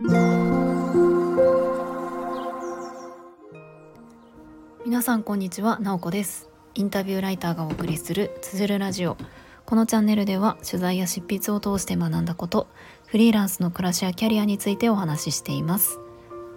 皆さんこんにちは、なおこです。インタビューライターがお送りするつづるラジオ。このチャンネルでは取材や執筆を通して学んだことフリーランスの暮らしやキャリアについてお話ししています。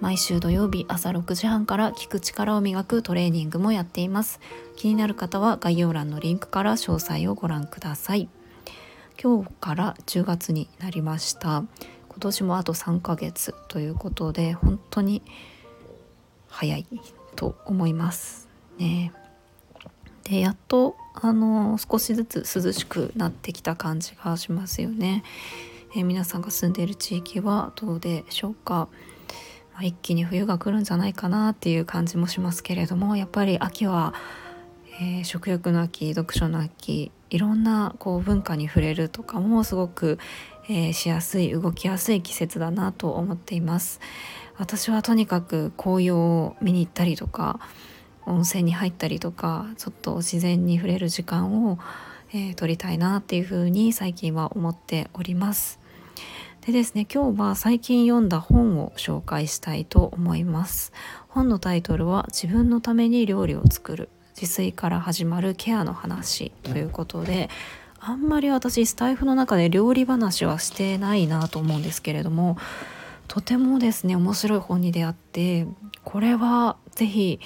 毎週土曜日朝6時半から聞く力を磨くトレーニングもやっています。気になる方は概要欄のリンクから詳細をご覧ください。今日から10月になりました。今年もあと3ヶ月ということで本当に早いと思いますね。でやっとあの少しずつ涼しくなってきた感じがしますよね、えー、皆さんが住んでいる地域はどうでしょうか、まあ、一気に冬が来るんじゃないかなっていう感じもしますけれどもやっぱり秋は、えー、食欲の秋読書の秋いろんなこう文化に触れるとかもすごく、えー、しやすい動きやすい季節だなと思っています。私はとにかく紅葉を見に行ったりとか温泉に入ったりとかちょっと自然に触れる時間を、えー、取りたいなっていうふうに最近は思っております。でですね今日は最近読んだ本を紹介したいと思います。本のタイトルは自分のために料理を作る自炊から始まるケアの話ということであんまり私スタイフの中で料理話はしてないなと思うんですけれどもとてもですね面白い本に出会ってこれは是非、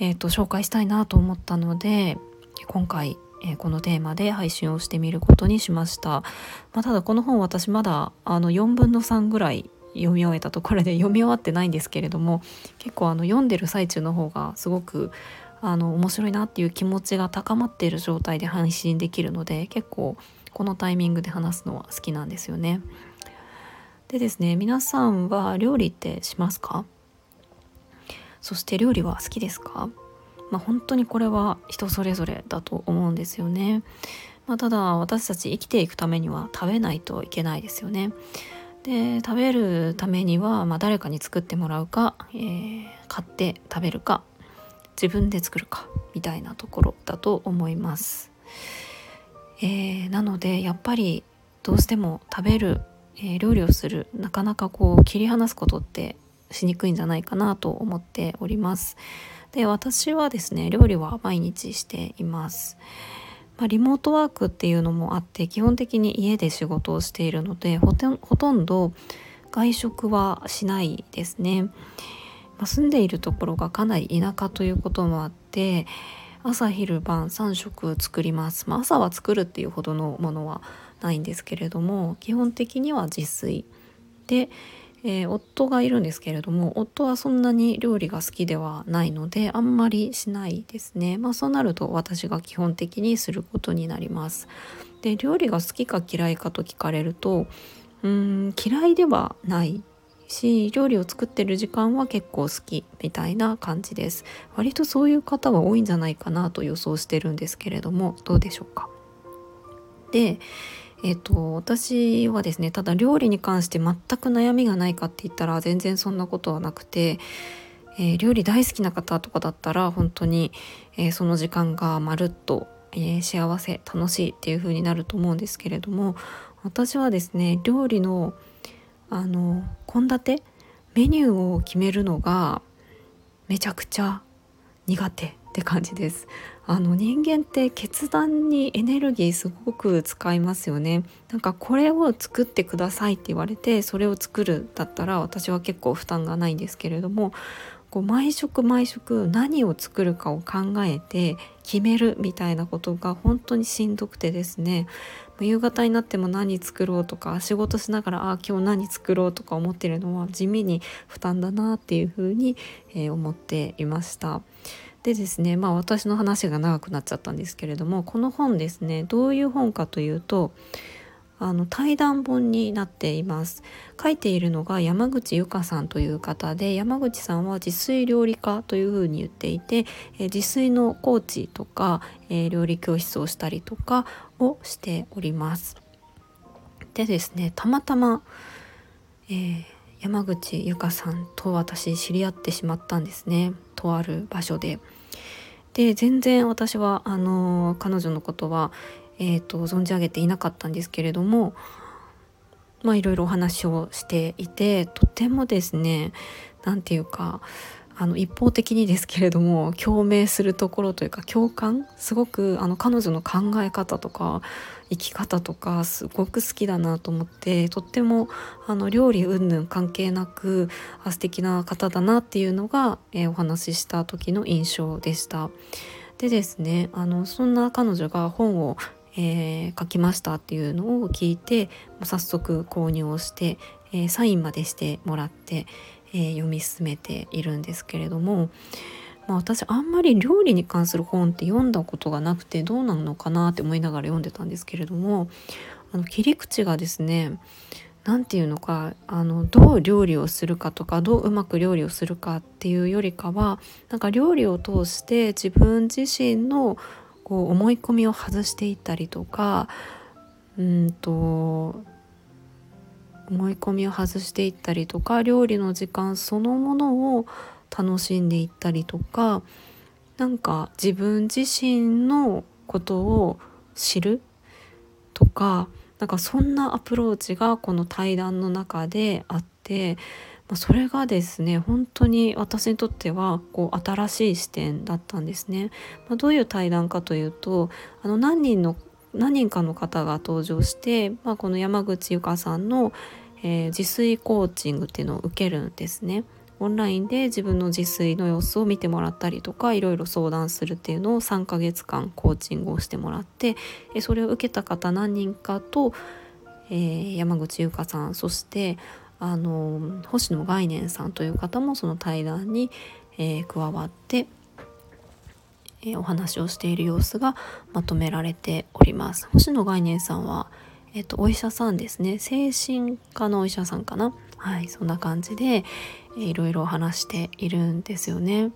えーと、紹介したいなと思ったので今回、えー、このテーマで配信をしてみることにしました、まあ、ただこの本私まだあの4分の3ぐらい読み終えたところで読み終わってないんですけれども結構あの読んでる最中の方がすごくあの面白いなっていう気持ちが高まっている状態で配信できるので結構このタイミングで話すのは好きなんですよね。でですね皆さんは料理ってしますか？そして料理は好きですか？まあ本当にこれは人それぞれだと思うんですよね。まあ、ただ私たち生きていくためには食べないといけないですよね。で食べるためには、まあ、誰かに作ってもらうか、えー、買って食べるか自分で作るかみたいなところだと思います。えー、なのでやっぱりどうしても食べる、えー、料理をするなかなかこう切り離すことってしにくいんじゃないかなと思っております。で私はですね料理は毎日しています。まあ、リモートワークっていうのもあって基本的に家で仕事をしているのでほとんど外食はしないですね。まあ、住んでいるところがかなり田舎ということもあって朝昼晩3食作ります、まあ、朝は作るっていうほどのものはないんですけれども基本的には自炊。で、えー、夫がいるんですけれども夫はそんなに料理が好きではないのであんまりしないですね。まあそうなると私が基本的にすることになります。で料理が好きか嫌いかと聞かれるとうん嫌いではないし料理を作ってる時間は結構好きみたいな感じです。割とそういう方は多いんじゃないかなと予想してるんですけれどもどうでしょうか？でえっ、と私はですねただ料理に関して全く悩みがないかって言ったら全然そんなことはなくて、えー、料理大好きな方とかだったら本当に、えー、その時間がまるっと、えー、幸せ楽しいっていう風になると思うんですけれども私はですね料理のあの献立メニューを決めるのがめちゃくちゃ苦手って感じです。あの人間って決断にエネルギーすごく使いますよね。なんかこれを作ってくださいって言われてそれを作るだったら私は結構負担がないんですけれどもこう毎食毎食何を作るかを考えて決めるみたいなことが本当にしんどくてですね。夕方になっても何作ろうとか仕事しながらあ今日何作ろうとか思ってるのは地味に負担だなっていうふうに、えー、思っていました。でですねまあ私の話が長くなっちゃったんですけれどもこの本ですねどういう本かというとあの対談本になっています。書いているのが山口由香さんという方で山口さんは自炊料理家というふうに言っていて、え自炊のコーチとか、え料理教室をしたりとかをしております。でですねたまたま、えー、山口由香さんと私知り合ってしまったんですね。とある場所で。で全然私はあの彼女のことはえーと、存じ上げていなかったんですけれどもまあいろいろお話をしていてとてもですね何て言うかあの一方的にですけれども共鳴するところというか共感すごくあの彼女の考え方とか生き方とかすごく好きだなと思ってとってもあの料理云々関係なくあ素敵な方だなっていうのが、えー、お話しした時の印象でした。でですねあのそんな彼女が本をえー、書きましたっていうのを聞いて早速購入をして、えー、サインまでしてもらって、えー、読み進めているんですけれども、まあ、私あんまり料理に関する本って読んだことがなくてどうなのかなって思いながら読んでたんですけれどもあの切り口がですね何て言うのかあのどう料理をするかとかどううまく料理をするかっていうよりかはなんか料理を通して自分自身のこう思い込みを外していったりとかうんと思い込みを外していったりとか料理の時間そのものを楽しんでいったりとかなんか自分自身のことを知るとかなんかそんなアプローチがこの対談の中であってそれがですね本当に私にとってはこう新しい視点だったんですね。まあ、どういう対談かというとあの何人の何人かの方が登場して、まあ、この山口由香さんの、えー、自炊コーチングっていうのを受けるんですね。オンラインで自分の自炊の様子を見てもらったりとかいろいろ相談するっていうのを3ヶ月間コーチングをしてもらってそれを受けた方何人かと、えー、山口優香さんそしてあの星野概念さんという方もその対談に、えー、加わって、えー、お話をしている様子がまとめられております。星野概念さんは、えーと、お医者さんですね精神科のお医者さんかなはいそんな感じで、えー、いろいろ話しているんですよね。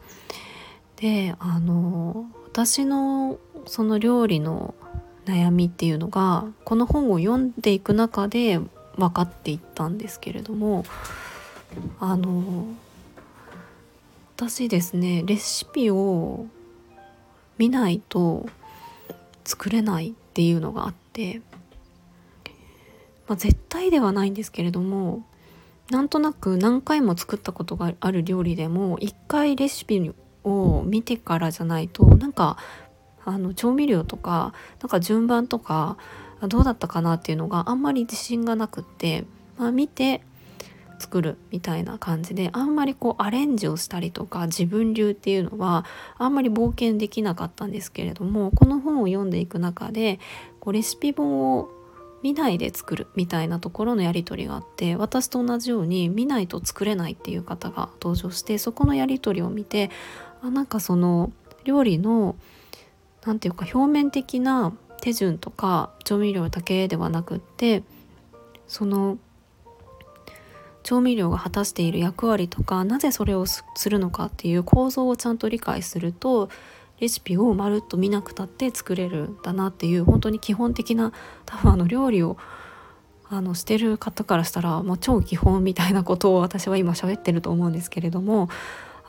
であの私のその料理の悩みっていうのがこの本を読んでいく中で分かっていったんですけれどもあの私ですねレシピを見ないと作れないっていうのがあって、まあ、絶対ではないんですけれどもなんとなく何回も作ったことがある料理でも一回レシピを見てからじゃないとなんかあの調味料とかなんか順番とかどうだったかなっていうのがあんまり自信がなくって、まあ、見て作るみたいな感じであんまりこうアレンジをしたりとか自分流っていうのはあんまり冒険できなかったんですけれどもこの本を読んでいく中でこうレシピ本を見ないで作るみたいなところのやり取りがあって私と同じように見ないと作れないっていう方が登場してそこのやり取りを見てあなんかその料理の何て言うか表面的な手順とか調味料だけではなくってその調味料が果たしている役割とかなぜそれをするのかっていう構造をちゃんと理解するとレシピをまるっと見なくたって作れるんだなっていう本当に基本的な多分あの料理をあのしてる方からしたらもう超基本みたいなことを私は今喋ってると思うんですけれども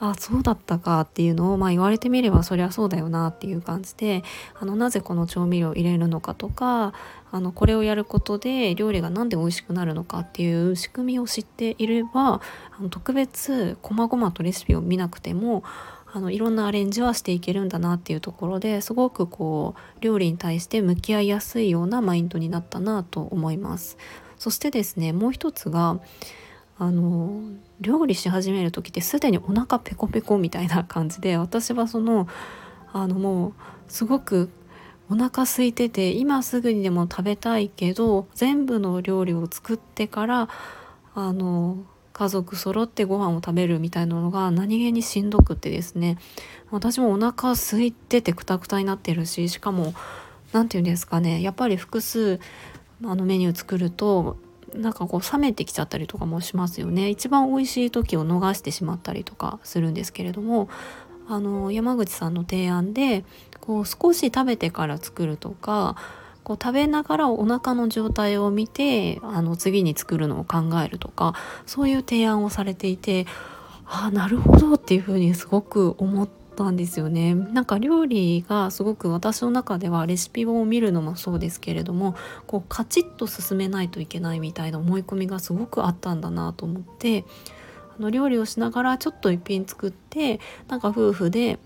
あそうだったかっていうのを、まあ、言われてみればそりゃそうだよなっていう感じであのなぜこの調味料を入れるのかとかあのこれをやることで料理が何で美味しくなるのかっていう仕組みを知っていればあの特別細々とレシピを見なくてもあのいろんなアレンジはしていけるんだなっていうところですごくこう料理に対して向き合いやすいようなマインドになったなと思います。そしてですねもう一つがあの料理し始める時ってすでにお腹ペコペコみたいな感じで私はそのあのもうすごくお腹空いてて今すぐにでも食べたいけど全部の料理を作ってからあの家族揃ってご飯を食べるみたいなのが何気にしんどくってですね。私もお腹空いててくたくたになってるししかも何て言うんですかねやっぱり複数あのメニュー作るとなんかこう冷めてきちゃったりとかもしますよね。一番美味しい時を逃してしまったりとかするんですけれどもあの山口さんの提案でこう少し食べてから作るとかこう食べながらお腹の状態を見てあの次に作るのを考えるとかそういう提案をされていてああなるほどっていうふうにすごく思ったったんですよね。なんか料理がすごく私の中ではレシピ本を見るのもそうですけれどもこうカチッと進めないといけないみたいな思い込みがすごくあったんだなと思ってあの料理をしながらちょっと一品作ってなんか夫婦で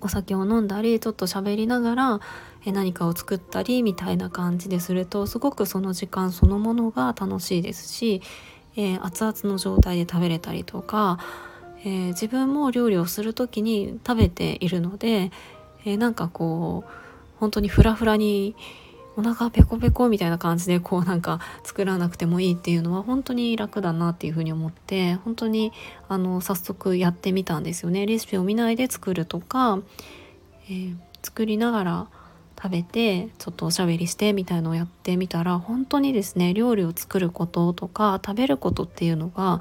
お酒を飲んだりちょっと喋りながら何かを作ったりみたいな感じでするとすごくその時間そのものが楽しいですし、えー、熱々の状態で食べれたりとか、えー、自分も料理をする時に食べているので、えー、なんかこう本当にフラフラにお腹ペコペコみたいな感じでこうなんか作らなくてもいいっていうのは本当に楽だなっていうふうに思って本当にあの早速やってみたんですよね。レシピを見ないで作るとか、えー、作りながら食べてちょっとおしゃべりしてみたいのをやってみたら本当にですね料理を作ることとか食べることっていうのが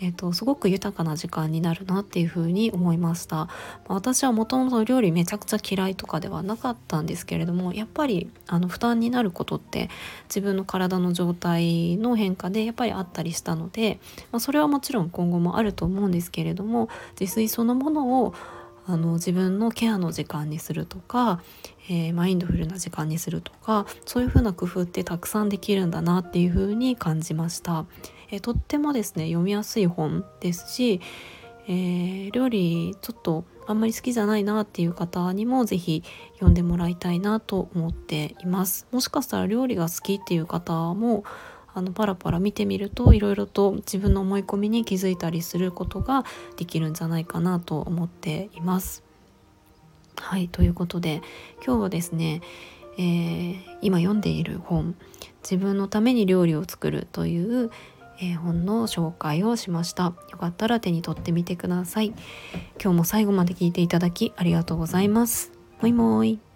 えーと、すごく豊かな時間になるなっていうふに思いました、私はもともと料理めちゃくちゃ嫌いとかではなかったんですけれどもやっぱりあの負担になることって自分の体の状態の変化でやっぱりあったりしたので、まあ、それはもちろん今後もあると思うんですけれども自炊そのものをあの自分のケアの時間にするとか、えー、マインドフルな時間にするとかそういう風な工夫ってたくさんできるんだなっていう風に感じました。えー、とってもですね読みやすい本ですし、えー、料理ちょっとあんまり好きじゃないなっていう方にも是非読んでもらいたいなと思っていますもしかしたら料理が好きっていう方もあのパラパラ見てみるといろいろと自分の思い込みに気づいたりすることができるんじゃないかなと思っています。はいということで今日はですね、えー、今読んでいる本「自分のために料理を作る」という、えー、本の紹介をしました。よかったら手に取ってみてください。今日も最後まで聞いていただきありがとうございます。もいもい。